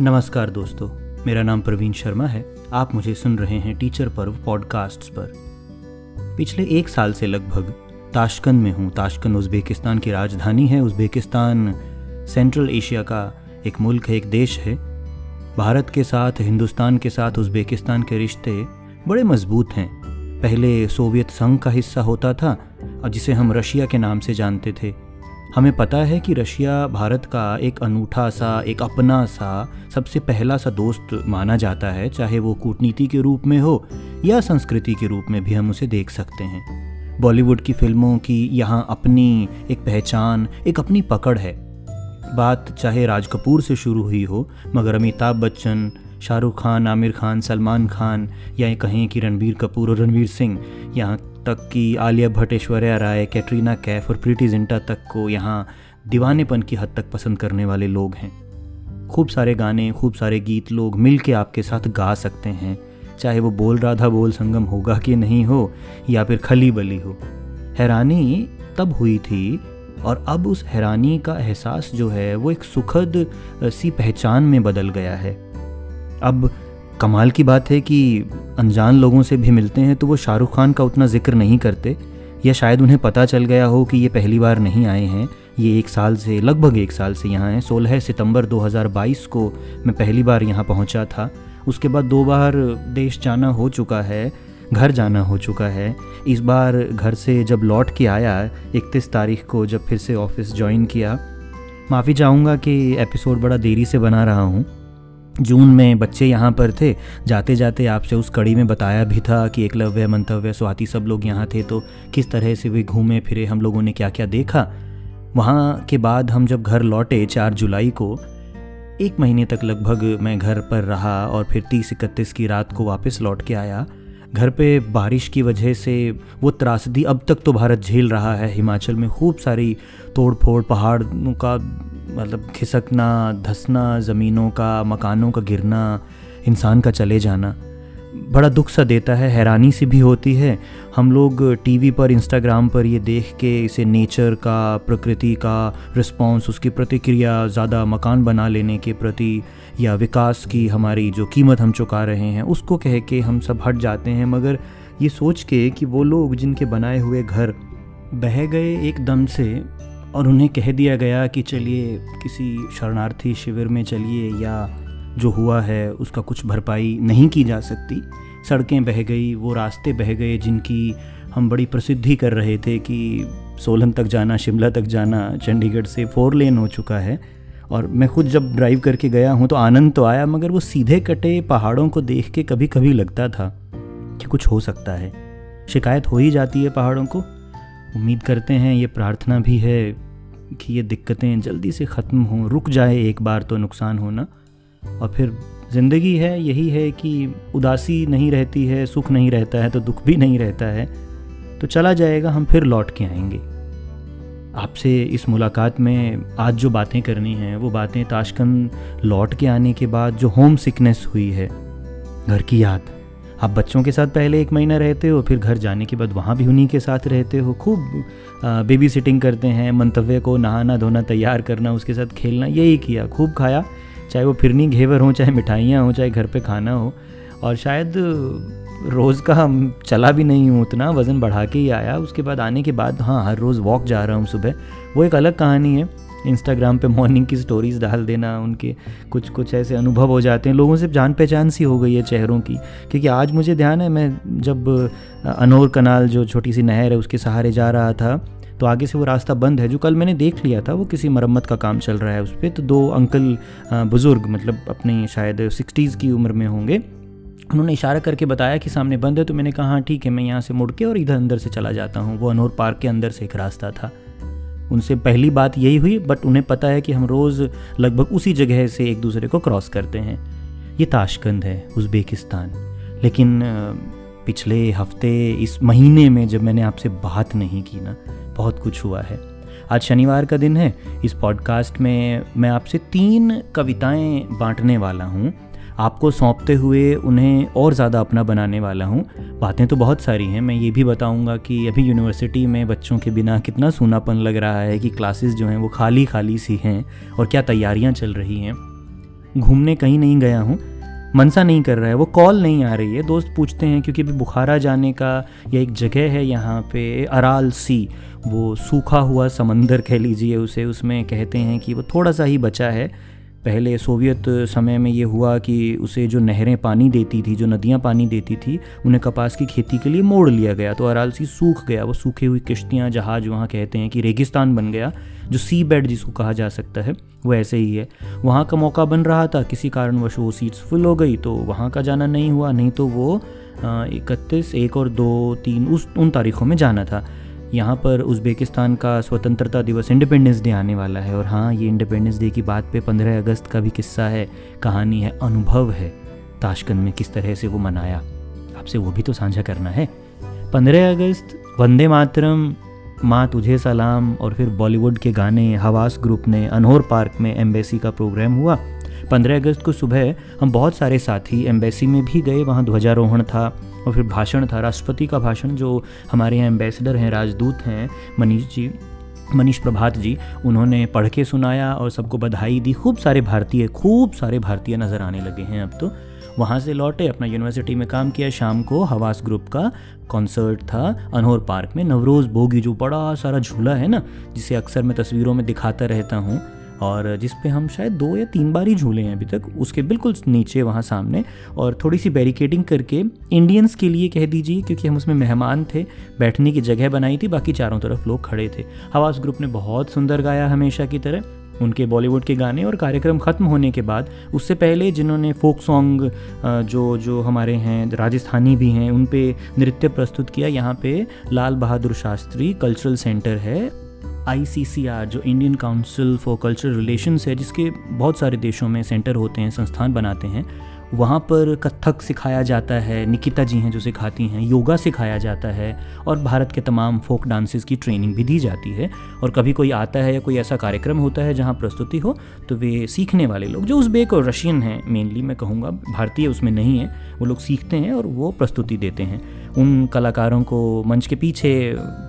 नमस्कार दोस्तों, मेरा नाम प्रवीण शर्मा है। आप मुझे सुन रहे हैं टीचर पर्व पॉडकास्ट पर। पिछले एक साल से लगभग ताशकंद में हूँ। ताशकंद उज़्बेकिस्तान की राजधानी है। उज़्बेकिस्तान सेंट्रल एशिया का एक मुल्क है, एक देश है। भारत के साथ, हिंदुस्तान के साथ, उज़्बेकिस्तान के रिश्ते बड़े मज़बूत हैं। पहले सोवियत संघ का हिस्सा होता था और जिसे हम रशिया के नाम से जानते थे। हमें पता है कि रशिया भारत का एक अनूठा सा, एक अपना सा, सबसे पहला सा दोस्त माना जाता है, चाहे वो कूटनीति के रूप में हो या संस्कृति के रूप में भी हम उसे देख सकते हैं। बॉलीवुड की फ़िल्मों की यहाँ अपनी एक पहचान, एक अपनी पकड़ है। बात चाहे राज कपूर से शुरू हुई हो, मगर अमिताभ बच्चन, शाहरुख खान, आमिर खान, सलमान खान या कहें कि रणबीर कपूर और रणवीर सिंह, यहाँ तक की आलिया भट्ट ऐश्वर्या राय, कैटरीना कैफ और प्रीति जिंटा तक को यहाँ दीवानेपन की हद तक पसंद करने वाले लोग हैं। खूब सारे गाने, खूब सारे गीत लोग मिल के आपके साथ गा सकते हैं, चाहे वो बोल राधा बोल संगम होगा कि नहीं हो, या फिर खली बली हो। हैरानी तब हुई थी और अब उस हैरानी का एहसास जो है, वो एक सुखद सी पहचान में बदल गया है। अब कमाल की बात है कि अनजान लोगों से भी मिलते हैं तो वो शाहरुख खान का उतना ज़िक्र नहीं करते। या शायद उन्हें पता चल गया हो कि ये पहली बार नहीं आए हैं। ये एक साल से, लगभग एक साल से यहाँ हैं। सोलह सितंबर 2022 को मैं पहली बार यहाँ पहुँचा था। उसके बाद दो बार देश जाना हो चुका है, घर जाना हो चुका है। इस बार घर से जब लौट के आया, इकतीस तारीख को जब फिर से ऑफ़िस ज्वाइन किया, माफ़ी चाहूँगा कि एपिसोड बड़ा देरी से बना रहा हूँ। जून में बच्चे यहाँ पर थे जाते जाते आपसे उस कड़ी में बताया भी था कि एकलव्य, मंतव्य, स्वाति सब लोग यहाँ थे तो किस तरह से वे घूमे, फिरे, हम लोगों ने क्या क्या देखा? वहाँ के बाद हम जब घर लौटे चार जुलाई को, एक महीने तक लगभग मैं घर पर रहा और फिर तीस इकतीस की रात को वापस लौट के आया। घर पे बारिश की वजह से वो त्रासदी अब तक तो भारत झेल रहा है, हिमाचल में खूब सारी तोड़ फोड़ पहाड़ों का मतलब खिसकना, धसना, ज़मीनों का, मकानों का गिरना, इंसान का चले जाना, बड़ा दुख सा देता है, हैरानी सी भी होती है। हम लोग टीवी पर, इंस्टाग्राम पर ये देख के इसे नेचर का, प्रकृति का रिस्पॉन्स उसकी प्रतिक्रिया, ज़्यादा मकान बना लेने के प्रति या विकास की हमारी जो कीमत हम चुका रहे हैं, उसको कह के हम सब हट जाते हैं। मगर ये सोच के कि वो लोग जिनके बनाए हुए घर बह गए एकदम से और उन्हें कह दिया गया कि चलिए, किसी शरणार्थी शिविर में चलिए या जो हुआ है, उसका कुछ भरपाई नहीं की जा सकती। सड़कें बह गई, वो रास्ते बह गए जिनकी हम बड़ी प्रसिद्धि कर रहे थे कि सोलन तक जाना, शिमला तक जाना, चंडीगढ़ से फोर लेन हो चुका है। और मैं खुद जब ड्राइव करके गया हूँ तो आनंद तो आया, मगर वो सीधे कटे पहाड़ों को देख के कभी कभी लगता था कि कुछ हो सकता है। शिकायत हो ही जाती है पहाड़ों को। उम्मीद करते हैं ये प्रार्थना भी है कि ये दिक्कतें जल्दी से ख़त्म हों, रुक जाए एक बार तो नुकसान होना। और फिर ज़िंदगी है, यही है कि उदासी नहीं रहती है, सुख नहीं रहता है तो दुख भी नहीं रहता है। तो चला जाएगा, हम फिर लौट के आएँगे। आपसे इस मुलाकात में आज जो बातें करनी हैं, वो बातें ताशकंद लौट के आने के बाद जो होम सिकनेस हुई है, घर की याद। आप बच्चों के साथ पहले एक महीना रहते हो, फिर घर जाने के बाद वहाँ भी उन्हीं के साथ रहते हो। खूब बेबी सिटिंग करते हैं, मंतव्य को नहाना धोना तैयार करना, उसके साथ खेलना, यही किया, खूब खाया। चाहे वो फिरनी घेवर हो, चाहे मिठाइयाँ हों, चाहे घर पे खाना हो। और शायद रोज़ का चला भी नहीं हूँ उतना, वज़न बढ़ा के ही आया। उसके बाद आने के बाद हाँ हर रोज़ वॉक जा रहा हूँ सुबह। वो एक अलग कहानी है। इंस्टाग्राम पे मॉर्निंग की स्टोरीज़ डाल देना, उनके कुछ कुछ ऐसे अनुभव हो जाते हैं। लोगों से जान पहचान सी हो गई है चेहरों की, क्योंकि आज मुझे ध्यान है, मैं जब अनोर कनाल जो छोटी सी नहर है, उसके सहारे जा रहा था तो आगे से वो रास्ता बंद है, जो कल मैंने देख लिया था, वो किसी मरम्मत का काम चल रहा है उस पर तो दो अंकल बुज़ुर्ग मतलब अपने शायद सिक्सटीज़ की उम्र में होंगे, उन्होंने इशारा करके बताया कि सामने बंद है तो मैंने कहा हाँ ठीक है, मैं यहाँ से मुड़ के और इधर अंदर से चला जाता हूँ। वो अनोर पार्क के अंदर से एक रास्ता था। उनसे पहली बात यही हुई बट उन्हें पता है कि हम रोज़ लगभग उसी जगह से एक दूसरे को क्रॉस करते हैं। ये ताशकंद है, उज़्बेकिस्तान। लेकिन पिछले हफ़्ते, इस महीने में जब मैंने आपसे बात नहीं की ना, बहुत कुछ हुआ है। आज शनिवार का दिन है। इस पॉडकास्ट में मैं आपसे तीन कविताएँ बांटने वाला हूँ। आपको सौंपते हुए उन्हें और ज़्यादा अपना बनाने वाला हूँ। बातें तो बहुत सारी हैं, मैं ये भी बताऊँगा कि अभी यूनिवर्सिटी में बच्चों के बिना कितना सूनापन लग रहा है कि क्लासेस जो हैं वो खाली खाली सी हैं और क्या तैयारियाँ चल रही हैं। घूमने कहीं नहीं गया हूँ, मनसा नहीं कर रहा है, वो कॉल नहीं आ रही है। दोस्त पूछते हैं क्योंकि अभी बुखारा जाने का या एक जगह है यहाँ पे अराल सी वो सूखा हुआ समंदर कह लीजिए उसे, उसमें कहते हैं कि वो थोड़ा सा ही बचा है। पहले सोवियत समय में ये हुआ कि उसे जो नहरें पानी देती थी, जो नदियाँ पानी देती थी, उन्हें कपास की खेती के लिए मोड़ लिया गया। तो अरालसी सूख गया। वो सूखी हुई किश्तियाँ जहाज़ वहाँ कहते हैं कि रेगिस्तान बन गया, जो सी बेड जिसको कहा जा सकता है, वो ऐसे ही है। वहाँ का मौका बन रहा था, किसी कारणवश वो सीट्स फुल हो गई तो वहाँ का जाना नहीं हुआ। नहीं तो वो इकतीस, एक और दो, तीन, उस, उन तारीखों में जाना था। यहाँ पर उज़्बेकिस्तान का स्वतंत्रता दिवस इंडिपेंडेंस डे आने वाला है। और हाँ ये इंडिपेंडेंस डे की बात पे पंद्रह अगस्त का भी किस्सा है, कहानी है, अनुभव है। ताशकंद में किस तरह से वो मनाया? आपसे वो भी तो साझा करना है। पंद्रह अगस्त, वंदे मातरम, माँ तुझे सलाम, और फिर बॉलीवुड के गाने, हवास ग्रुप ने, अनहोर पार्क में एम्बेसी का प्रोग्राम हुआ। पंद्रह अगस्त को सुबह हम बहुत सारे साथी एम्बेसी में भी गए, वहाँ ध्वजारोहण था। और फिर भाषण था, राष्ट्रपति का भाषण, जो हमारे यहाँ एम्बेसडर हैं, राजदूत हैं, मनीष जी, मनीष प्रभात जी, उन्होंने पढ़ के सुनाया और सबको बधाई दी। खूब सारे भारतीय, खूब सारे भारतीय नज़र आने लगे हैं अब तो। वहाँ से लौटे, अपना यूनिवर्सिटी में काम किया, शाम को हवास ग्रुप का कॉन्सर्ट था अनहोर पार्क में। नवरोज़ बोगी जो बड़ा सारा झूला है ना, जिसे अक्सर मैं तस्वीरों में दिखाता रहता हूँ। और जिस पे हम शायद दो या तीन बार ही झूले हैं अभी तक, उसके बिल्कुल नीचे वहाँ सामने। और थोड़ी सी बैरिकेडिंग करके इंडियंस के लिए कह दीजिए, क्योंकि हम उसमें मेहमान थे, बैठने की जगह बनाई थी, बाकी चारों तरफ़ लोग खड़े थे। हवास ग्रुप ने बहुत सुंदर गाया हमेशा की तरह। उनके बॉलीवुड के गाने और कार्यक्रम ख़त्म होने के बाद, उससे पहले जिन्होंने फोक सॉन्ग जो जो हमारे हैं, राजस्थानी भी हैं, उन पे नृत्य प्रस्तुत किया। यहाँ पे लाल बहादुर शास्त्री कल्चरल सेंटर है। आईसीसीआर जो Indian council for cultural relations है, जिसके बहुत सारे देशों में सेंटर होते हैं, संस्थान बनाते हैं, वहाँ पर कथक सिखाया जाता है, निकिता जी हैं जो सिखाती हैं, योगा सिखाया जाता है, और भारत के तमाम फोक डांसेस की ट्रेनिंग भी दी जाती है, और कभी कोई आता है या कोई ऐसा कार्यक्रम होता है जहाँ प्रस्तुति हो तो वे सीखने वाले लोग, जो उज़्बेक और रशियन हैं मेनली मैं कहूँगा, भारतीय उसमें नहीं है, वो लोग सीखते हैं और वो प्रस्तुति देते हैं। उन कलाकारों को मंच के पीछे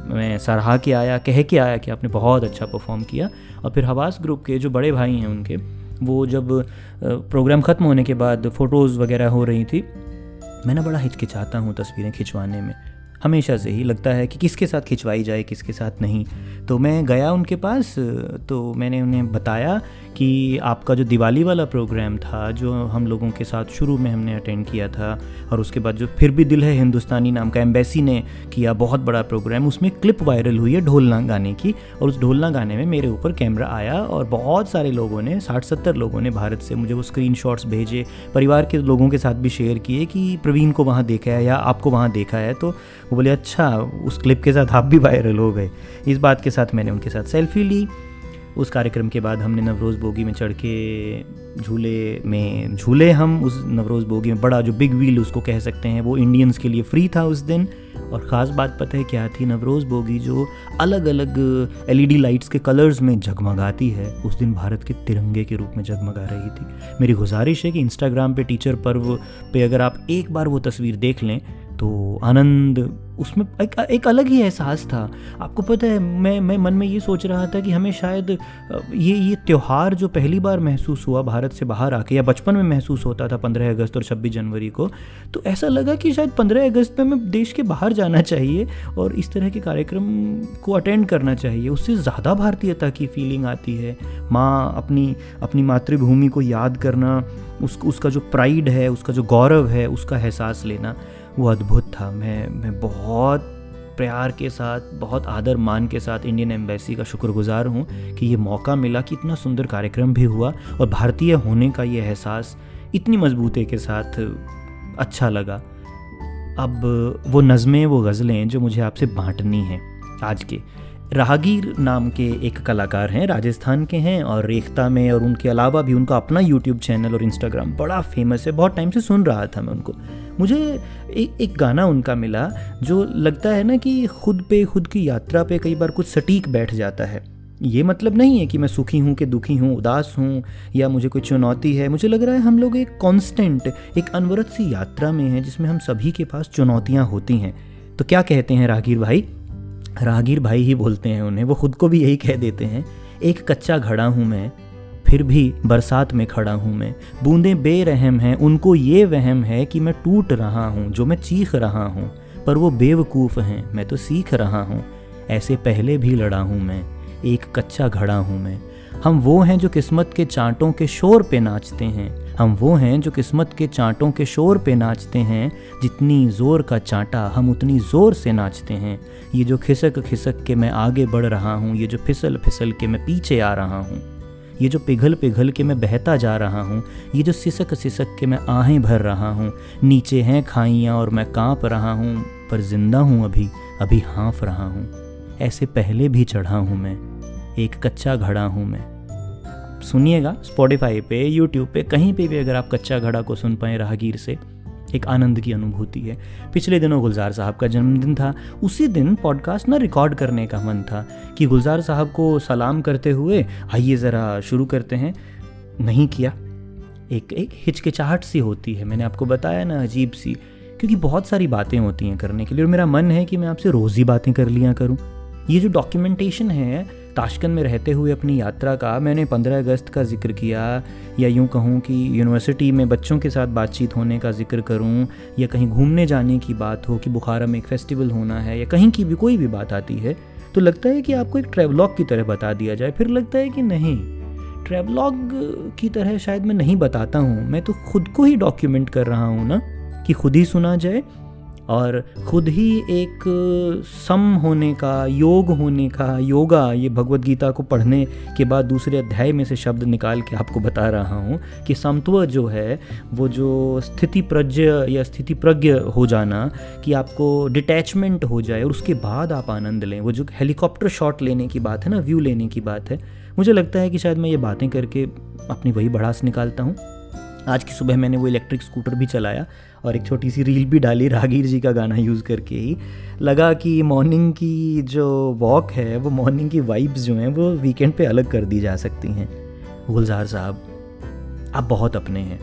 मैं सराहा के आया, कह के आया कि आपने बहुत अच्छा परफॉर्म किया। और फिर हवास ग्रुप के जो बड़े भाई हैं उनके, वो जब प्रोग्राम ख़त्म होने के बाद फ़ोटोज़ वगैरह हो रही थी, मैं ना बड़ा हिचकिचाता हूँ तस्वीरें खिंचवाने में। हमेशा से ही लगता है कि किसके साथ खिंचवाई जाए, किसके साथ नहीं। तो मैं गया उनके पास तो मैंने उन्हें बताया कि आपका जो दिवाली वाला प्रोग्राम था, जो हम लोगों के साथ शुरू में हमने अटेंड किया था, और उसके बाद जो फिर भी दिल है हिंदुस्तानी नाम का एम्बेसी ने किया बहुत बड़ा प्रोग्राम, उसमें क्लिप वायरल हुई है ढोलना गाने की, और उस ढोलना गाने में मेरे ऊपर कैमरा आया और बहुत सारे लोगों ने साठ सत्तर लोगों ने भारत से मुझे वो स्क्रीन भेजे, परिवार के लोगों के साथ भी शेयर किए कि प्रवीण को वहाँ देखा है या आपको वहाँ देखा है तो वो बोले अच्छा उस क्लिप के साथ आप भी वायरल हो गए। इस बात के साथ मैंने उनके साथ सेल्फी ली। उस कार्यक्रम के बाद हमने नवरोज़ बोगी में चढ़ के झूले में, झूले हम उस नवरोज़ बोगी में, बड़ा जो बिग व्हील उसको कह सकते हैं, वो इंडियंस के लिए फ्री था उस दिन। और ख़ास बात पता है क्या थी? नवरोज़ बोगी जो अलग अलग एलईडी लाइट्स के कलर्स में जगमगाती है, उस दिन भारत के तिरंगे के रूप में जगमगा रही थी। मेरी गुजारिश है कि इंस्टाग्राम पे टीचर पर्व पे अगर आप एक बार वो तस्वीर देख लें तो आनंद उसमें एक, एक अलग ही एहसास था। आपको पता है मैं मैं मन में ये सोच रहा था कि हमें शायद ये ये त्यौहार जो पहली बार महसूस हुआ भारत से बाहर आके या बचपन में महसूस होता था पंद्रह अगस्त और छब्बीस जनवरी को तो ऐसा लगा कि शायद पंद्रह अगस्त में हमें देश के बाहर जाना चाहिए और इस तरह के कार्यक्रम को अटेंड करना चाहिए। उससे ज़्यादा भारतीयता की फीलिंग आती है। माँ अपनी अपनी मातृभूमि को याद करना उस उसका जो प्राइड है उसका जो गौरव है उसका एहसास लेना। वो अद्भुत था। मैं मैं बहुत प्यार के साथ, बहुत आदर मान के साथ इंडियन एम्बेसी का शुक्रगुजार हूँ कि ये मौका मिला कि इतना सुंदर कार्यक्रम भी हुआ और भारतीय होने का ये एहसास इतनी मजबूती के साथ अच्छा लगा। अब वो नज़में, वो गज़लें जो मुझे आपसे बांटनी हैं आज के। राहगीर नाम के एक कलाकार हैं, राजस्थान के हैं और रेख्ता में और उनके अलावा भी उनका अपना यूट्यूब चैनल और इंस्टाग्राम बड़ा फ़ेमस है। बहुत टाइम से सुन रहा था मैं उनको। मुझे एक एक गाना उनका मिला, जो लगता है ना कि खुद पे, खुद की यात्रा पे कई बार कुछ सटीक बैठ जाता है। ये मतलब नहीं है कि मैं सुखी हूँ कि दुखी हूँ, उदास हूँ, या मुझे कोई चुनौती है। मुझे लग रहा है हम लोग एक कांस्टेंट एक अनवरत सी यात्रा में हैं, जिसमें हम सभी के पास चुनौतियाँ होती हैं। तो क्या कहते हैं राहगीर भाई? राहगीर भाई ही बोलते हैं उन्हें, वो खुद को भी यही कह देते हैं, एक कच्चा घड़ा हूँ मैं फिर भी बरसात में खड़ा हूँ मैं। बूंदें बेरहम हैं, उनको ये वहम है कि मैं टूट रहा हूँ, जो मैं चीख रहा हूँ, पर वो बेवकूफ़ हैं, मैं तो सीख रहा हूँ। ऐसे पहले भी लड़ा हूँ मैं, एक कच्चा घड़ा हूँ मैं। हम वो हैं जो किस्मत के चांटों के शोर पे नाचते हैं। हम वो हैं जो किस्मत के चांटों के शोर पे नाचते हैं। जितनी ज़ोर का चांटा हम उतनी ज़ोर से नाचते हैं। ये जो खिसक खिसक के मैं आगे बढ़ रहा हूँ, ये जो फिसल फिसल के मैं पीछे आ रहा हूँ। ये जो पिघल पिघल के मैं बहता जा रहा हूँ, ये जो सिसक सिसक के मैं आहें भर रहा हूँ, नीचे हैं खाइयाँ और मैं काँप रहा हूँ, पर ज़िंदा हूँ अभी अभी हाँफ रहा हूँ। ऐसे पहले भी चढ़ा हूँ मैं, एक कच्चा घड़ा हूँ मैं। सुनिएगा स्पॉटिफाई पे यूट्यूब पे, कहीं पे भी अगर आप कच्चा घड़ा को सुन पाए राहगीर से एक आनंद की अनुभूति है। पिछले दिनों गुलजार साहब का जन्मदिन था। उसी दिन पॉडकास्ट ना रिकॉर्ड करने का मन था कि गुलजार साहब को सलाम करते हुए आइए ज़रा शुरू करते हैं। नहीं किया। एक एक हिचकिचाहट सी होती है। मैंने आपको बताया ना, अजीब सी। क्योंकि बहुत सारी बातें होती हैं करने के लिए और मेरा मन है कि मैं आपसे रोज़ ही बातें कर लिया करूँ। ये जो डॉक्यूमेंटेशन है ताशकंद में रहते हुए अपनी यात्रा का मैंने 15 अगस्त का ज़िक्र किया, या यूँ कहूँ कि यूनिवर्सिटी में बच्चों के साथ बातचीत होने का ज़िक्र करूँ, या कहीं घूमने जाने की बात हो कि बुखारा में एक फेस्टिवल होना है, या कहीं की भी कोई भी बात आती है तो लगता है कि आपको एक ट्रेवलॉग की तरह बता दिया जाए। फिर लगता है कि नहीं ट्रेवलॉग की तरह शायद मैं नहीं बताता हूँ, मैं तो खुद को ही डॉक्यूमेंट कर रहा हूँ ना, कि खुद ही सुना जाए और खुद ही एक सम होने का, योग होने का योगा, ये भगवत गीता को पढ़ने के बाद दूसरे अध्याय में से शब्द निकाल के आपको बता रहा हूँ कि समत्व जो है, वो जो स्थिति प्रज्ञ या स्थिति प्रज्ञ हो जाना, कि आपको डिटैचमेंट हो जाए और उसके बाद आप आनंद लें। वो जो हेलीकॉप्टर शॉट लेने की बात है ना व्यू लेने की बात है, मुझे लगता है कि शायद मैं ये बातें करके अपनी वही बढ़ास निकालता हूँ। आज की सुबह मैंने वो इलेक्ट्रिक स्कूटर भी चलाया और एक छोटी सी रील भी डाली रागीर जी का गाना यूज़ करके ही। लगा कि मॉर्निंग की जो वॉक है, वो मॉर्निंग की वाइब्स जो हैं, वो वीकेंड पे अलग कर दी जा सकती हैं। गुलजार साहब, आप बहुत अपने हैं।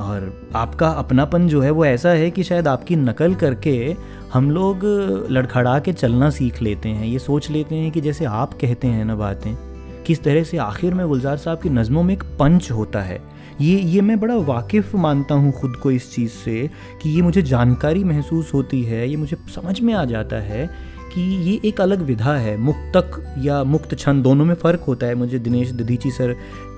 और आपका अपनापन जो है, वो ऐसा है कि शायद आपकी नकल करके हम लोग लड़खड़ा के चलना सीख लेते हैं। ये सोच लेते हैं कि जैसे आप कहते हैं ना बातें, किस तरह से आखिर में गुलजार साहब की नज़मों में एक पंच होता है। ये ये मैं बड़ा वाकिफ़ मानता हूँ खुद को इस चीज़ से कि ये मुझे जानकारी महसूस होती है, ये मुझे समझ में आ जाता है कि ये एक अलग विधा है। मुक्तक या मुक्त छंद दोनों में फ़र्क होता है। मुझे दिनेश दधीची सर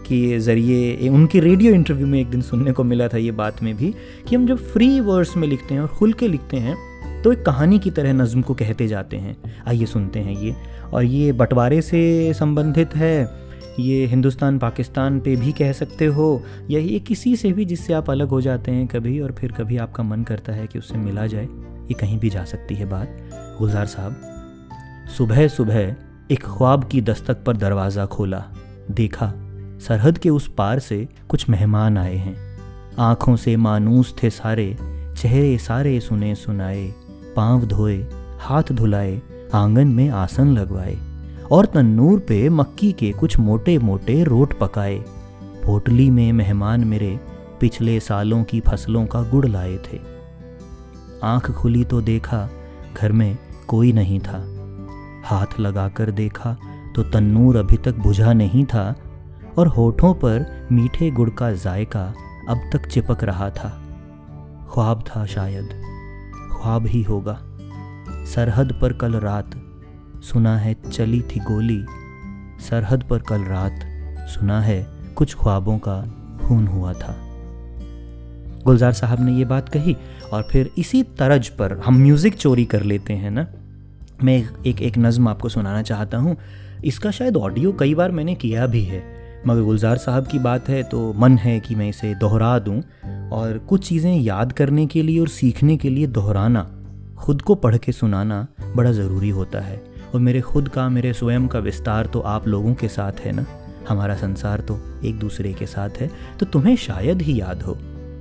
के ज़रिए उनके रेडियो इंटरव्यू में एक दिन सुनने को मिला था ये बात में भी कि हम जब फ्री वर्ड्स में लिखते हैं और खुल के लिखते हैं तो एक कहानी की तरह नज़म को कहते जाते हैं। आइए सुनते हैं ये। और ये बंटवारे से संबंधित है ये हिंदुस्तान पाकिस्तान पे भी कह सकते हो, या ये किसी से भी जिससे आप अलग हो जाते हैं कभी, और फिर कभी आपका मन करता है कि उससे मिला जाए, ये कहीं भी जा सकती है बात। गुलजार साहब, सुबह सुबह एक ख्वाब की दस्तक पर दरवाज़ा खोला। देखा, सरहद के उस पार से कुछ मेहमान आए हैं। आँखों से मानूस थे सारे, चेहरे सारे सुने सुनाए। पाँव धोए, हाथ धुलाए, आँगन में आसन लगवाए। और तन्नूर पे मक्की के कुछ मोटे मोटे रोट पकाए। पोटली में मेहमान मेरे पिछले सालों की फ़सलों का गुड़ लाए थे। आँख खुली तो देखा, घर में कोई नहीं था। हाथ लगाकर देखा तो तन्नूर अभी तक बुझा नहीं था और होठों पर मीठे गुड़ का जायका अब तक चिपक रहा था। ख्वाब था शायद। ख्वाब ही होगा। सरहद पर कल रात सुना है चली थी गोली। सरहद पर कल रात सुना है कुछ ख्वाबों का खून हुआ था। गुलजार साहब ने ये बात कही और फिर इसी तरज पर हम म्यूज़िक चोरी कर लेते हैं ना? मैं एक एक नज़म आपको सुनाना चाहता हूँ। इसका शायद ऑडियो कई बार मैंने किया भी है, मगर गुलजार साहब की बात है तो मन है कि मैं इसे दोहरा दूँ और कुछ चीज़ें याद करने के लिए और सीखने के लिए दोहराना, खुद को पढ़ के सुनाना बड़ा ज़रूरी होता है। और मेरे खुद का, मेरे स्वयं का विस्तार तो आप लोगों के साथ है ना? हमारा संसार तो एक दूसरे के साथ है। तो तुम्हें शायद ही याद हो,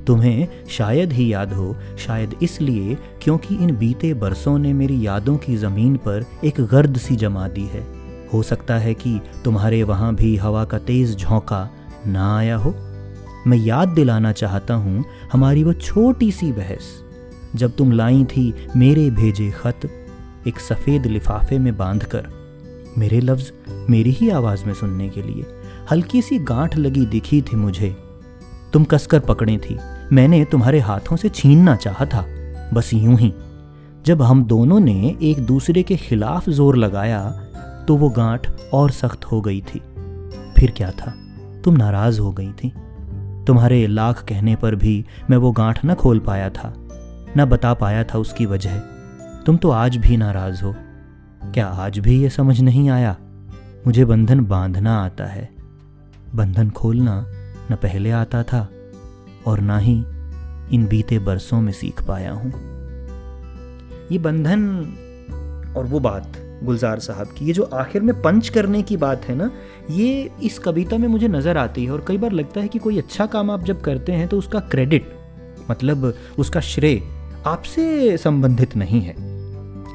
तुम्हें शायद ही याद हो, शायद इसलिए क्योंकि इन बीते बरसों ने मेरी यादों की ज़मीन पर एक गर्द सी जमा दी है। हो सकता है कि तुम्हारे वहाँ भी हवा का तेज़ झोंका ना आया हो। मैं याद दिलाना चाहता हूँ, हमारी वो छोटी सी बहस, जब तुम लाई थी मेरे भेजे खत एक सफ़ेद लिफाफे में बांधकर, मेरे लफ्ज़ मेरी ही आवाज़ में सुनने के लिए, हल्की सी गांठ लगी दिखी थी मुझे। तुम कसकर पकड़े थी, मैंने तुम्हारे हाथों से छीनना चाहा था, बस यूँ ही। जब हम दोनों ने एक दूसरे के खिलाफ ज़ोर लगाया तो वो गांठ और सख्त हो गई थी। फिर क्या था? तुम नाराज़ हो गई थी। तुम्हारे लाख कहने पर भी मैं वो गांठ न खोल पाया था, न बता पाया था उसकी वजह। तुम तो आज भी नाराज़ हो। क्या आज भी ये समझ नहीं आया? मुझे बंधन बांधना आता है। बंधन खोलना न पहले आता था, और ना ही इन बीते बरसों में सीख पाया हूँ। ये बंधन, और वो बात गुलजार साहब की, ये जो आखिर में पंच करने की बात है ना, ये इस कविता में मुझे नज़र आती है, और कई बार लगता है कि कोई अच्छा काम आप जब करते हैं तो उसका क्रेडिट मतलब उसका श्रेय आपसे संबंधित नहीं है।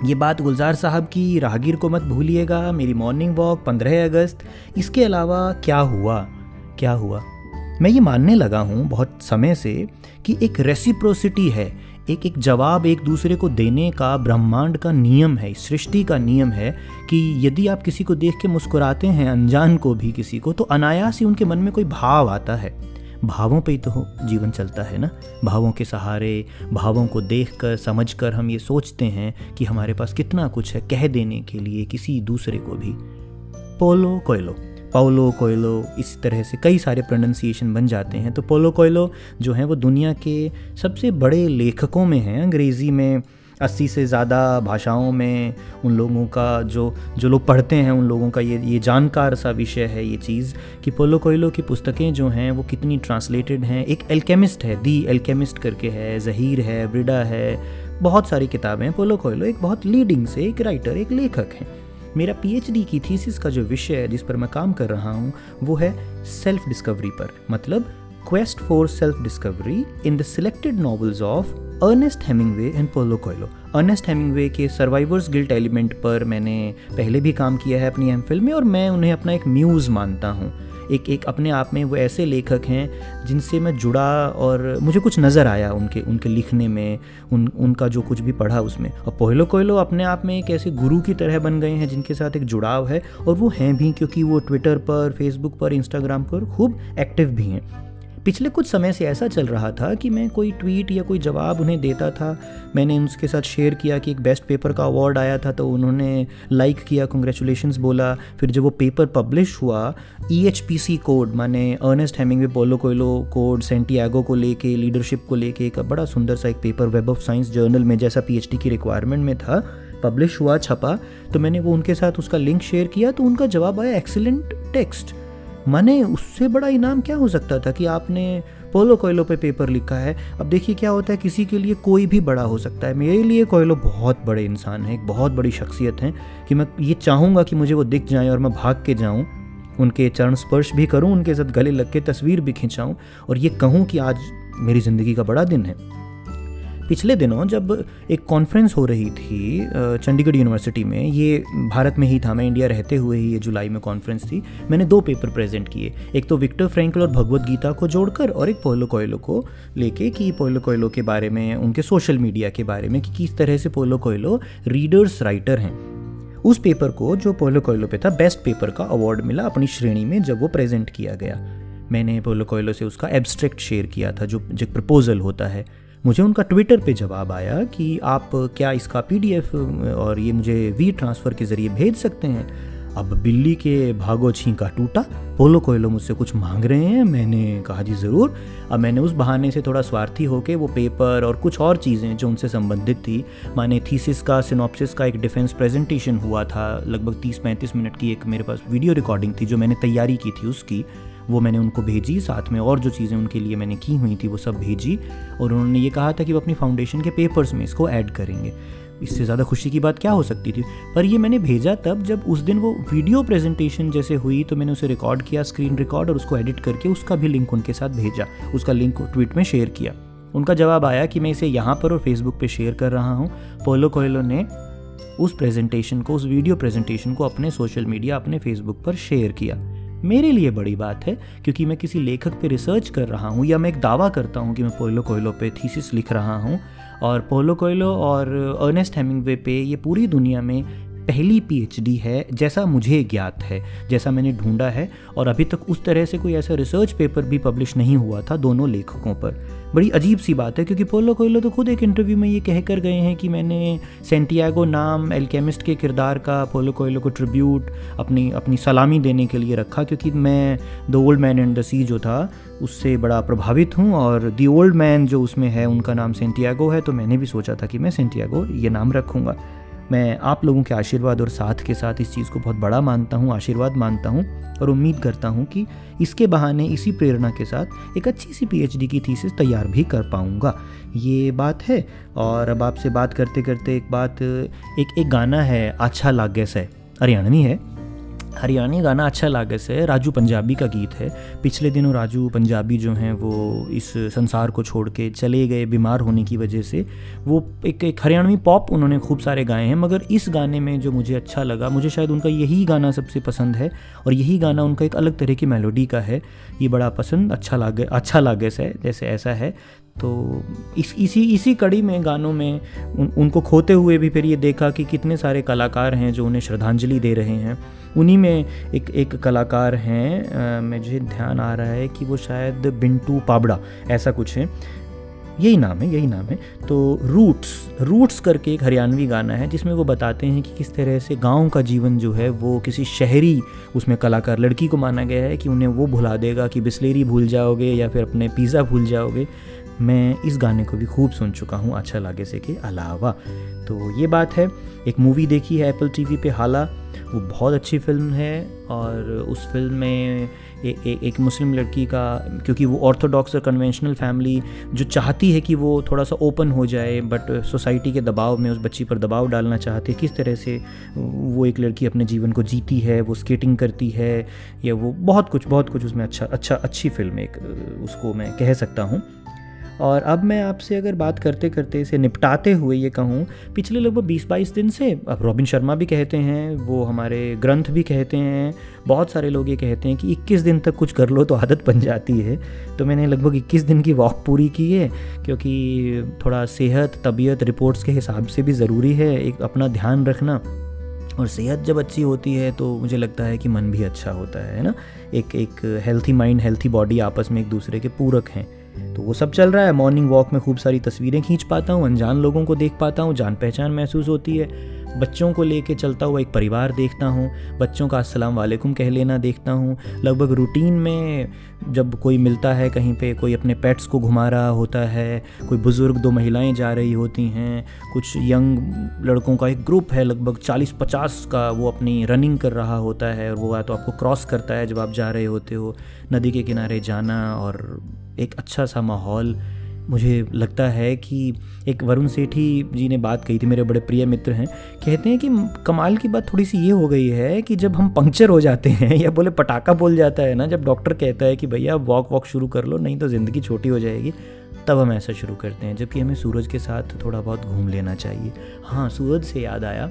ये बात गुलजार साहब की राहगीर को मत भूलिएगा। मेरी मॉर्निंग वॉक पंद्रह अगस्त। इसके अलावा क्या हुआ? क्या हुआ? मैं ये मानने लगा हूँ बहुत समय से कि एक रेसिप्रोसिटी है। एक एक जवाब एक दूसरे को देने का ब्रह्मांड का नियम है सृष्टि का नियम है कि यदि आप किसी को देख के मुस्कुराते हैं, अनजान को भी किसी को तो अनायास ही उनके मन में कोई भाव आता है। भावों पे ही तो जीवन चलता है ना? भावों के सहारे, भावों को देख कर समझ कर हम ये सोचते हैं कि हमारे पास कितना कुछ है कह देने के लिए किसी दूसरे को भी। पोलो कोयलो। पाओलो कोयलो, इस तरह से कई सारे प्रोनाउंसिएशन बन जाते हैं। तो पोलो कोयलो जो हैं वो दुनिया के सबसे बड़े लेखकों में हैं। अंग्रेज़ी में अस्सी से ज़्यादा भाषाओं में उन लोगों का जो जो लोग पढ़ते हैं, उन लोगों का ये ये जानकार सा विषय है ये चीज़ कि पोलो कोयलो की पुस्तकें जो हैं वो कितनी ट्रांसलेटेड हैं। एक एल्केमिस्ट है दी एल्केमिस्ट करके है, जहीर है ब्रिडा है, बहुत सारी किताबें हैं पोलो कोयलो। एक बहुत लीडिंग से एक राइटर एक लेखक हैं। मेरा पीएचडी की थीसिस का जो विषय है जिस पर मैं काम कर रहा हूँ, वो है सेल्फ डिस्कवरी पर। मतलब quest for self discovery in the selected novels of Ernest Hemingway and Paulo Coelho Ernest Hemingway के सर्वाइवर्स गिल्ट एलिमेंट पर मैंने पहले भी काम किया है अपनी एम फ़िल्म में और मैं उन्हें अपना एक म्यूज़ मानता हूँ। एक एक अपने आप में वो ऐसे लेखक हैं जिनसे मैं जुड़ा और मुझे कुछ नज़र आया उनके उनके लिखने में, उन, उनका जो कुछ भी पढ़ा उसमें। और पोहलो कोयलो अपने आप में एक ऐसे गुरु की तरह बन गए हैं जिनके साथ एक जुड़ाव है और वो हैं भी क्योंकि वो ट्विटर पर फेसबुक पर इंस्टाग्राम पर खूब एक्टिव भी हैं। पिछले कुछ समय से ऐसा चल रहा था कि मैं कोई ट्वीट या कोई जवाब उन्हें देता था। मैंने उनके साथ शेयर किया कि एक बेस्ट पेपर का अवार्ड आया था तो उन्होंने लाइक किया कॉन्ग्रेचुलेशन बोला। फिर जब वो पेपर पब्लिश हुआ E H P C code माने Ernest Heming Paulo Coelho code Santiago को लेके लीडरशिप को लेके एक बड़ा सुंदर सा एक paper web of science journal में जैसा पीएचडी की रिक्वायरमेंट में था पब्लिश हुआ, छपा। तो मैंने वो उनके साथ उसका लिंक शेयर किया तो उनका जवाब आया एक्सीलेंट टेक्स्ट माने उससे बड़ा इनाम क्या हो सकता था कि आपने पोलो कोयलो पे पेपर लिखा है? अब देखिए क्या होता है, किसी के लिए कोई भी बड़ा हो सकता है। मेरे लिए कोयलो बहुत बड़े इंसान हैं, एक बहुत बड़ी शख्सियत हैं कि मैं ये चाहूँगा कि मुझे वो दिख जाएँ और मैं भाग के जाऊँ। उनके चरण स्पर्श भी करूँ, उनके साथ गले लग के तस्वीर भी खिंचाऊँ और ये कहूँ कि आज मेरी ज़िंदगी का बड़ा दिन है। पिछले दिनों जब एक कॉन्फ्रेंस हो रही थी चंडीगढ़ यूनिवर्सिटी में, ये भारत में ही था, मैं इंडिया रहते हुए ही ये जुलाई में कॉन्फ्रेंस थी, मैंने दो पेपर प्रेजेंट किए। एक तो विक्टर फ्रेंकल और भगवत गीता को जोड़कर और एक पोलो कोयलो को लेके कि पोलो कोयलो के बारे में, उनके सोशल मीडिया के बारे में कि किस तरह से पोलो कोयलो रीडर्स राइटर हैं। उस पेपर को, जो पोलो कोयलो पे था बेस्ट पेपर का अवार्ड मिला अपनी श्रेणी में जब वो प्रेजेंट किया गया। मैंने पोलो कोयलो से उसका एब्स्ट्रैक्ट शेयर किया था, जो जो प्रपोजल होता है। मुझे उनका ट्विटर पे जवाब आया कि आप क्या इसका पीडीएफ और ये मुझे वी ट्रांसफ़र के ज़रिए भेज सकते हैं? अब बिल्ली के भागो छींका टूटा। पोलो कोयलो, मुझसे कुछ मांग रहे हैं? मैंने कहा, जी ज़रूर। अब मैंने उस बहाने से थोड़ा स्वार्थी होके वो पेपर और कुछ और चीज़ें जो उनसे संबंधित थी, माने थीसिस का सिनॉप्सिस का एक डिफेंस प्रेजेंटेशन हुआ था, लगभग 30-35 मिनट की एक मेरे पास वीडियो रिकॉर्डिंग थी, जो मैंने तैयारी की थी उसकी। वो मैंने उनको भेजी, साथ में और जो चीज़ें उनके लिए मैंने की हुई थी वो सब भेजी और उन्होंने ये कहा था कि वो अपनी फाउंडेशन के पेपर्स में इसको ऐड करेंगे। इससे ज़्यादा खुशी की बात क्या हो सकती थी? पर ये मैंने भेजा तब जब उस दिन वो वीडियो प्रेजेंटेशन जैसे हुई तो मैंने उसे रिकॉर्ड किया स्क्रीन रिकॉर्ड और उसको एडिट करके उसका भी लिंक उनके साथ भेजा। उसका लिंक ट्वीट में शेयर किया। उनका जवाब आया कि मैं इसे यहाँ पर और फेसबुक पे शेयर कर रहा हूँ। पोलो कोयलो ने उस प्रेजेंटेशन को, उस वीडियो प्रेजेंटेशन को अपने सोशल मीडिया अपने फेसबुक पर शेयर किया। मेरे लिए बड़ी बात है, क्योंकि मैं किसी लेखक पे रिसर्च कर रहा हूँ या मैं एक दावा करता हूँ कि मैं पोलो कोयलो पे थीसिस लिख रहा हूँ। और पोलो कोयलो और अर्नेस्ट हेमिंगवे पे ये पूरी दुनिया में पहली पीएचडी है, जैसा मुझे ज्ञात है, जैसा मैंने ढूंढा है, और अभी तक उस तरह से कोई ऐसा रिसर्च पेपर भी पब्लिश नहीं हुआ था दोनों लेखकों पर। बड़ी अजीब सी बात है, क्योंकि पोलो कोयलो तो खुद एक इंटरव्यू में ये कह कर गए हैं कि मैंने सेंटियागो नाम एल्केमिस्ट के किरदार का पोलो कोयलो को ट्रिब्यूट अपनी अपनी सलामी देने के लिए रखा, क्योंकि मैं the old man and the sea जो था, उससे बड़ा प्रभावित हूँ, और दी ओल्ड मैन जो उसमें है, उनका नाम सेंटियागो है तो मैंने भी सोचा था कि मैं सेंटियागो ये नाम रखूँगा। मैं आप लोगों के आशीर्वाद और साथ के साथ इस चीज़ को बहुत बड़ा मानता हूँ, आशीर्वाद मानता हूँ और उम्मीद करता हूँ कि इसके बहाने, इसी प्रेरणा के साथ एक अच्छी सी पीएचडी की थीसिस तैयार भी कर पाऊँगा। ये बात है और अब आपसे बात करते करते एक बात, एक एक गाना है अच्छा लागे है हरियाणवी है। हरियाणी गाना अच्छा लागे से राजू पंजाबी का गीत है। पिछले दिनों राजू पंजाबी जो हैं वो इस संसार को छोड़ के चले गए बीमार होने की वजह से। वो एक एक हरियाणवी पॉप उन्होंने खूब सारे गाए हैं मगर इस गाने में जो मुझे अच्छा लगा मुझे शायद उनका यही गाना सबसे पसंद है और यही गाना उनका एक अलग तरह की मेलोडी का है। ये बड़ा पसंद अच्छा लागे अच्छा लागे से जैसे ऐसा है। तो इस इसी इसी कड़ी में गानों में उन, उनको खोते हुए भी फिर ये देखा कि कितने सारे कलाकार हैं जो उन्हें श्रद्धांजलि दे रहे हैं। उन्हीं में एक एक कलाकार हैं मुझे ध्यान आ रहा है कि वो शायद बिंटू पाबड़ा, ऐसा कुछ है। यही नाम है, यही नाम है। तो रूट्स रूट्स करके एक हरियाणवी गाना है, जिसमें वो बताते हैं कि किस तरह से गाँव का जीवन जो है, वो किसी शहरी उसमें कलाकार, लड़की को माना गया है कि उन्हें वो भुला देगा कि बिस्लेरी भूल जाओगे या फिर अपने पिज़्ज़ा भूल जाओगे। मैं इस गाने को भी खूब सुन चुका हूँ अच्छा लागे से के अलावा। तो ये बात है, एक मूवी देखी है एप्पल टीवी पे, हाला। वो बहुत अच्छी फ़िल्म है और उस फ़िल्म में ए, ए, एक मुस्लिम लड़की का क्योंकि वो ऑर्थोडॉक्स और कन्वेंशनल फैमिली जो चाहती है कि वो थोड़ा सा ओपन हो जाए बट सोसाइटी के दबाव में उस बच्ची पर दबाव डालना चाहती है किस तरह से वो एक लड़की अपने जीवन को जीती है वो स्केटिंग करती है या वो बहुत कुछ बहुत कुछ उसमें अच्छा अच्छा अच्छी फ़िल्म एक उसको मैं कह सकता हूँ। और अब मैं आपसे अगर बात करते करते इसे निपटाते हुए ये कहूँ, पिछले लगभग बीस बाईस दिन से अब रॉबिन शर्मा भी कहते हैं, वो हमारे ग्रंथ भी कहते हैं, बहुत सारे लोग ये कहते हैं कि 21 दिन तक कुछ कर लो तो आदत बन जाती है। तो मैंने लगभग 21 दिन की वॉक पूरी की है, क्योंकि थोड़ा सेहत, तबीयत रिपोर्ट्स के हिसाब से भी ज़रूरी है, एक अपना ध्यान रखना। और सेहत जब अच्छी होती है तो मुझे लगता है कि मन भी अच्छा होता है ना? एक एक हेल्थी माइंड हेल्थी बॉडी आपस में एक दूसरे के पूरक हैं। तो वो सब चल रहा है। मॉर्निंग वॉक में खूब सारी तस्वीरें खींच पाता हूँ, अनजान लोगों को देख पाता हूँ जान पहचान महसूस होती है। बच्चों को लेके चलता हुआ एक परिवार देखता हूँ। बच्चों का अस्सलाम वालेकुम कह लेना देखता हूँ। लगभग रूटीन में जब कोई मिलता है कहीं पे, कोई अपने पेट्स को घुमा रहा होता है, कोई बुज़ुर्ग दो महिलाएँ जा रही होती हैं, कुछ यंग लड़कों का एक ग्रुप है, लगभग 40-50 का वो अपनी रनिंग कर रहा होता है और वो या तो आपको क्रॉस करता है जब आप जा रहे होते हो, नदी के किनारे जाना और एक अच्छा सा माहौल मुझे लगता है कि एक वरुण सेठी जी ने बात कही थी, मेरे बड़े प्रिय मित्र हैं। कहते हैं कि कमाल की बात थोड़ी सी ये हो गई है कि जब हम पंक्चर हो जाते हैं, या बोले पटाखा बोल जाता है ना, जब डॉक्टर कहता है कि भैया वॉक वॉक शुरू कर लो, नहीं तो ज़िंदगी छोटी हो जाएगी, तब हम ऐसा शुरू करते हैं, जबकि हमें सूरज के साथ थोड़ा बहुत घूम लेना चाहिए। हाँ सूरज से याद आया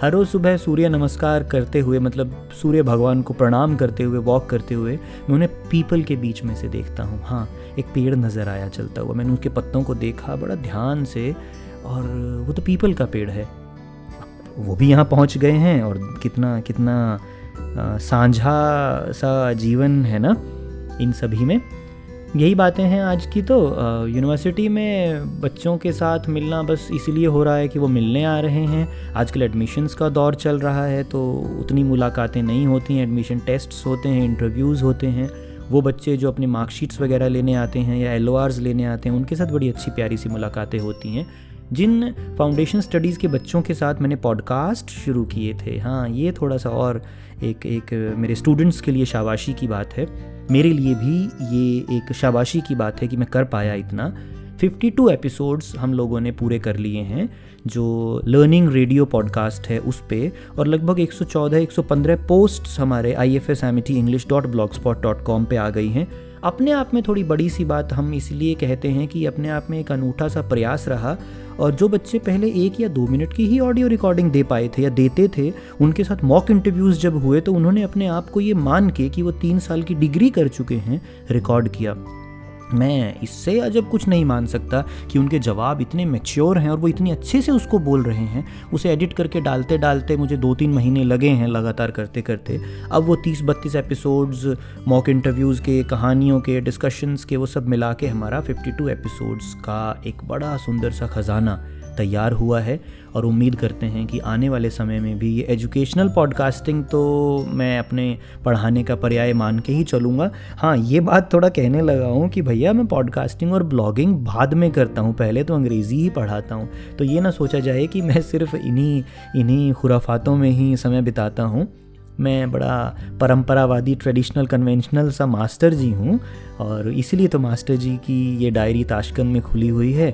हर रोज़ सुबह सूर्य नमस्कार करते हुए मतलब सूर्य भगवान को प्रणाम करते हुए वॉक करते हुए, मैं उन्हें पीपल के बीच में से देखता हूँ। हाँ एक पेड़ नज़र आया चलता हुआ। मैंने उसके पत्तों को देखा बड़ा ध्यान से और वो तो पीपल का पेड़ है। वो भी यहाँ पहुँच गए हैं और कितना कितना साझा सा जीवन है ना इन सभी में। यही बातें हैं आज की तो यूनिवर्सिटी में बच्चों के साथ मिलना बस इसलिए हो रहा है कि वो मिलने आ रहे हैं। आजकल एडमिशन्स का दौर चल रहा है तो उतनी मुलाकातें नहीं होती हैं। एडमिशन टेस्ट्स होते हैं इंटरव्यूज़ होते हैं। वो बच्चे जो अपनी मार्कशीट्स वगैरह लेने आते हैं या एल लेने आते हैं, उनके साथ बड़ी अच्छी प्यारी सी मुलाकातें होती हैं। जिन फाउंडेशन स्टडीज़ के बच्चों के साथ मैंने पॉडकास्ट शुरू किए थे। हाँ ये थोड़ा सा और एक एक मेरे स्टूडेंट्स के लिए शाबाशी की बात है। मेरे लिए भी ये एक शाबाशी की बात है कि मैं कर पाया इतना। 52 एपिसोड्स हम लोगों ने पूरे कर लिए हैं, जो लर्निंग रेडियो पॉडकास्ट है उस पर और लगभग 114 115 पोस्ट्स हमारे I F S M T English dot blog spot dot com पर आ गई हैं। अपने आप में थोड़ी बड़ी सी बात हम इसलिए कहते हैं कि अपने आप में एक अनूठा सा प्रयास रहा और जो बच्चे पहले एक या दो मिनट की ही ऑडियो रिकॉर्डिंग दे पाए थे या देते थे, उनके साथ मॉक इंटरव्यूज़ जब हुए तो उन्होंने अपने आप को ये मान के कि वो तीन साल की डिग्री कर चुके हैं रिकॉर्ड किया। मैं इससे अजब कुछ नहीं मान सकता कि उनके जवाब इतने मेच्योर हैं और वो इतनी अच्छे से उसको बोल रहे हैं। उसे एडिट करके डालते डालते मुझे दो तीन महीने लगे हैं लगातार करते करते। अब वो तीस बत्तीस एपिसोड्स मॉक इंटरव्यूज़ के, कहानियों के डिस्कशंस के, वो सब मिला के हमारा फिफ्टी टू एपिसोड्स का एक बड़ा सुंदर सा ख़जाना तैयार हुआ है। और उम्मीद करते हैं कि आने वाले समय में भी ये एजुकेशनल पॉडकास्टिंग तो मैं अपने पढ़ाने का पर्याय मान के ही चलूँगा। हाँ ये बात थोड़ा कहने लगा हूँ कि भैया, मैं पॉडकास्टिंग और ब्लॉगिंग बाद में करता हूँ। पहले तो अंग्रेज़ी ही पढ़ाता हूँ। तो ये ना सोचा जाए कि मैं सिर्फ़ इन्हीं इन्हीं खुराफातों में ही समय बिताता हूँ। मैं बड़ा परंपरावादी ट्रेडिशनल कन्वेंशनल सा मास्टर जी हूँ और इसीलिए तो मास्टर जी की ये डायरी ताशकंद में खुली हुई है।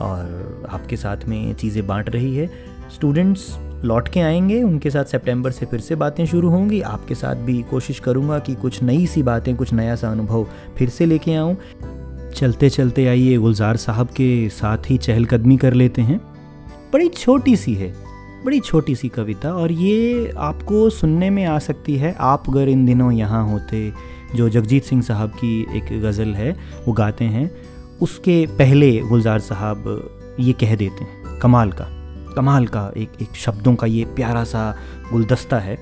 और आपके साथ में चीज़ें बांट रही है। स्टूडेंट्स लौट के आएँगे, उनके साथ सितंबर से फिर से बातें शुरू होंगी। आपके साथ भी कोशिश करूँगा कि कुछ नई सी बातें, कुछ नया सा अनुभव फिर से लेके आऊँ। चलते चलते आइए, गुलजार साहब के साथ ही चहलकदमी कर लेते हैं। बड़ी छोटी सी है, बड़ी छोटी सी कविता और ये आपको सुनने में आ सकती है। आप अगर इन दिनों यहाँ होते, जो जगजीत सिंह साहब की एक गज़ल है, वो गाते हैं। उसके पहले गुलजार साहब ये कह देते हैं, कमाल का। कमाल का एक एक शब्दों का ये प्यारा सा गुलदस्ता है।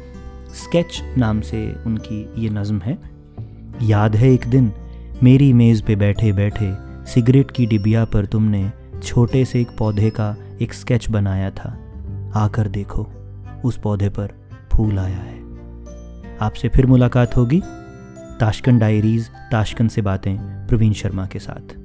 स्केच नाम से उनकी ये नज़म है। याद है एक दिन मेरी मेज़ पे बैठे बैठे सिगरेट की डिबिया पर तुमने छोटे से एक पौधे का एक स्केच बनाया था। आकर देखो, उस पौधे पर फूल आया है। आपसे फिर मुलाकात होगी। ताशकंद डायरीज़, ताशकंद से बातें प्रवीण शर्मा के साथ।